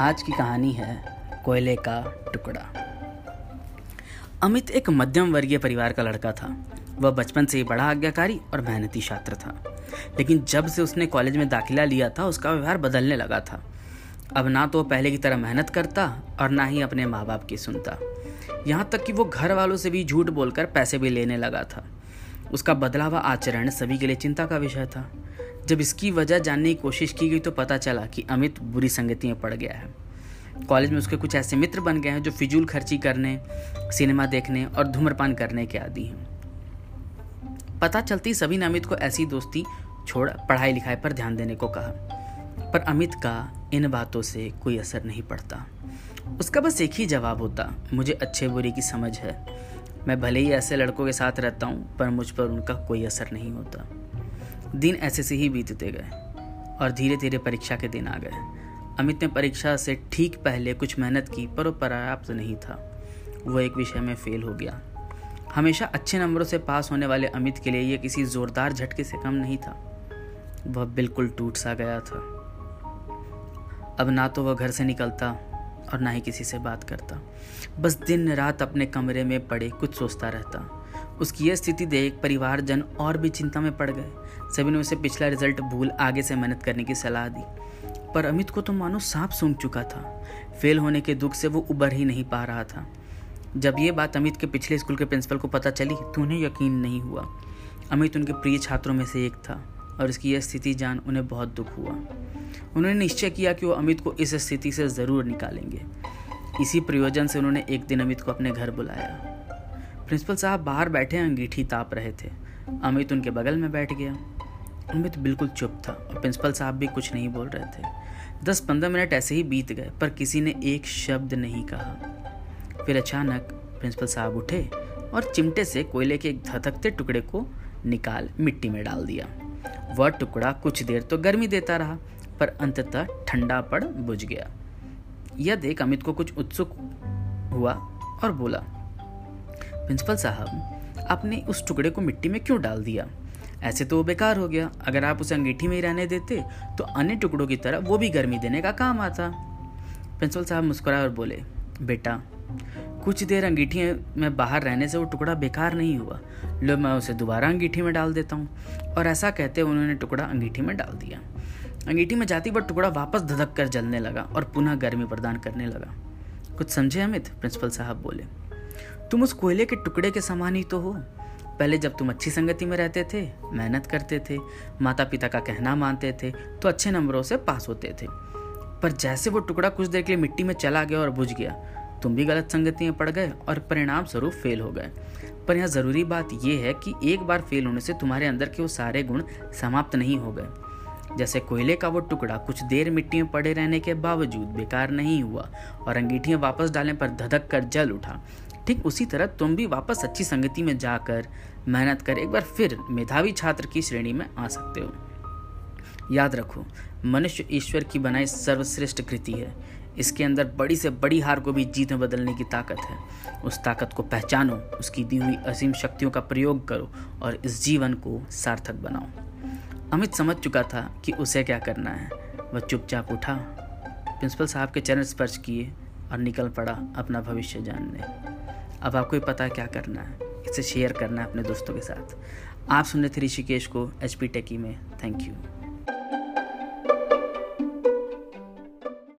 आज की कहानी है कोयले का टुकड़ा। अमित एक मध्यम वर्गीय परिवार का लड़का था। वह बचपन से ही बड़ा आज्ञाकारी और मेहनती छात्र था। लेकिन जब से उसने कॉलेज में दाखिला लिया था, उसका व्यवहार बदलने लगा था। अब ना तो वह पहले की तरह मेहनत करता और ना ही अपने माँ बाप की सुनता। यहाँ तक कि वो घर वालों से भी झूठ बोलकर पैसे भी लेने लगा था। उसका बदला हुआ आचरण सभी के लिए चिंता का विषय था। जब इसकी वजह जानने की कोशिश की गई तो पता चला कि अमित बुरी संगति में पड़ गया है। कॉलेज में उसके कुछ ऐसे मित्र बन गए हैं जो फिजूल खर्ची करने, सिनेमा देखने और धूम्रपान करने के आदि हैं। पता चलती सभी ने अमित को ऐसी दोस्ती छोड़ पढ़ाई लिखाई पर ध्यान देने को कहा। पर अमित का इन बातों से कोई असर नहीं पड़ता। उसका बस एक ही जवाब होता, मुझे अच्छे बुरे की समझ है। मैं भले ही ऐसे लड़कों के साथ रहता हूँ, पर मुझ पर उनका कोई असर नहीं होता। दिन ऐसे से ही बीतते गए और धीरे धीरे परीक्षा के दिन आ गए। अमित ने परीक्षा से ठीक पहले कुछ मेहनत की, पर वो पर्याप्त नहीं था। वो एक विषय में फेल हो गया। हमेशा अच्छे नंबरों से पास होने वाले अमित के लिए यह किसी जोरदार झटके से कम नहीं था। वह बिल्कुल टूट सा गया था। अब ना तो वह घर से निकलता और ना ही किसी से बात करता। बस दिन रात अपने कमरे में पड़े, कुछ सोचता रहता। उसकी यह स्थिति देख परिवारजन और भी चिंता में पड़ गए। सभी ने उसे पिछला रिज़ल्ट भूल आगे से मेहनत करने की सलाह दी। पर अमित को तो मानो सांप सूंघ चुका था। फेल होने के दुख से वो उबर ही नहीं पा रहा था। जब ये बात अमित के पिछले स्कूल के प्रिंसिपल को पता चली तो उन्हें यकीन नहीं हुआ। अमित उनके प्रिय छात्रों में से एक था और इसकी यह स्थिति जान उन्हें बहुत दुख हुआ। उन्होंने निश्चय किया कि वो अमित को इस स्थिति से ज़रूर निकालेंगे। इसी प्रयोजन से उन्होंने एक दिन अमित को अपने घर बुलाया। प्रिंसिपल साहब बाहर बैठे अंगीठी ताप रहे थे। अमित उनके बगल में बैठ गया। अमित बिल्कुल चुप था और प्रिंसिपल साहब भी कुछ नहीं बोल रहे थे। दस पंद्रह मिनट ऐसे ही बीत गए, पर किसी ने एक शब्द नहीं कहा। फिर अचानक प्रिंसिपल साहब उठे और चिमटे से कोयले के एक धधकते टुकड़े को निकाल मिट्टी में डाल दिया। वह टुकड़ा कुछ देर तो गर्मी देता रहा, पर अंततः ठंडा पड़ बुझ गया। यह देख अमित को कुछ उत्सुक हुआ और बोला प्रिंसिपल साहब, आपने उस टुकड़े को मिट्टी में क्यों डाल दिया? ऐसे तो वो बेकार हो गया। अगर आप उसे अंगीठी में ही रहने देते तो अन्य टुकड़ों की तरह वो भी गर्मी देने का काम आता। प्रिंसिपल साहब मुस्कुराए और बोले, बेटा, कुछ देर अंगीठी में बाहर रहने से वो टुकड़ा बेकार नहीं हुआ। लो, मैं उसे दोबारा अंगीठी में डाल देता हूँ। और ऐसा कहते उन्होंने टुकड़ा अंगीठी में डाल दिया। अंगीठी में जाती वह टुकड़ा वापस धधक कर जलने लगा और पुनः गर्मी प्रदान करने लगा। कुछ समझे अमित? प्रिंसिपल साहब बोले तुम उस कोयले के टुकड़े के समान ही तो हो। पहले जब तुम अच्छी संगति में रहते थे, मेहनत करते थे माता पिता का कहना मानते थे तो अच्छे नंबरों से पास होते थे। पर जैसे वो टुकड़ा कुछ देर के लिए मिट्टी में चला गया और बुझ गया, तुम भी गलत संगति में पड़ गए और परिणाम स्वरूप फेल हो गए। पर यहाँ ज़रूरी बात यह है कि एक बार फेल होने से तुम्हारे अंदर के वो सारे गुण समाप्त नहीं हो गए। जैसे कोयले का वो टुकड़ा कुछ देर मिट्टी में पड़े रहने के बावजूद बेकार नहीं हुआ और अंगीठियाँ वापस डालने पर धधक कर जल उठा। ठीक उसी तरह तुम भी वापस अच्छी संगति में जाकर मेहनत कर एक बार फिर मेधावी छात्र की श्रेणी में आ सकते हो। याद रखो, मनुष्य ईश्वर की बनाई सर्वश्रेष्ठ कृति है। इसके अंदर बड़ी से बड़ी हार को भी जीत में बदलने की ताकत है। उस ताकत को पहचानो, उसकी दी हुई असीम शक्तियों का प्रयोग करो और इस जीवन को सार्थक बनाओ। अमित समझ चुका था कि उसे क्या करना है। वह चुपचाप उठा, प्रिंसिपल साहब के चरण स्पर्श किए और निकल पड़ा अपना भविष्य जानने। अब आपको ही पता है क्या करना है। इसे शेयर करना है अपने दोस्तों के साथ। आप सुन रहे थे ऋषिकेश को एच पी टेकी में। Thank you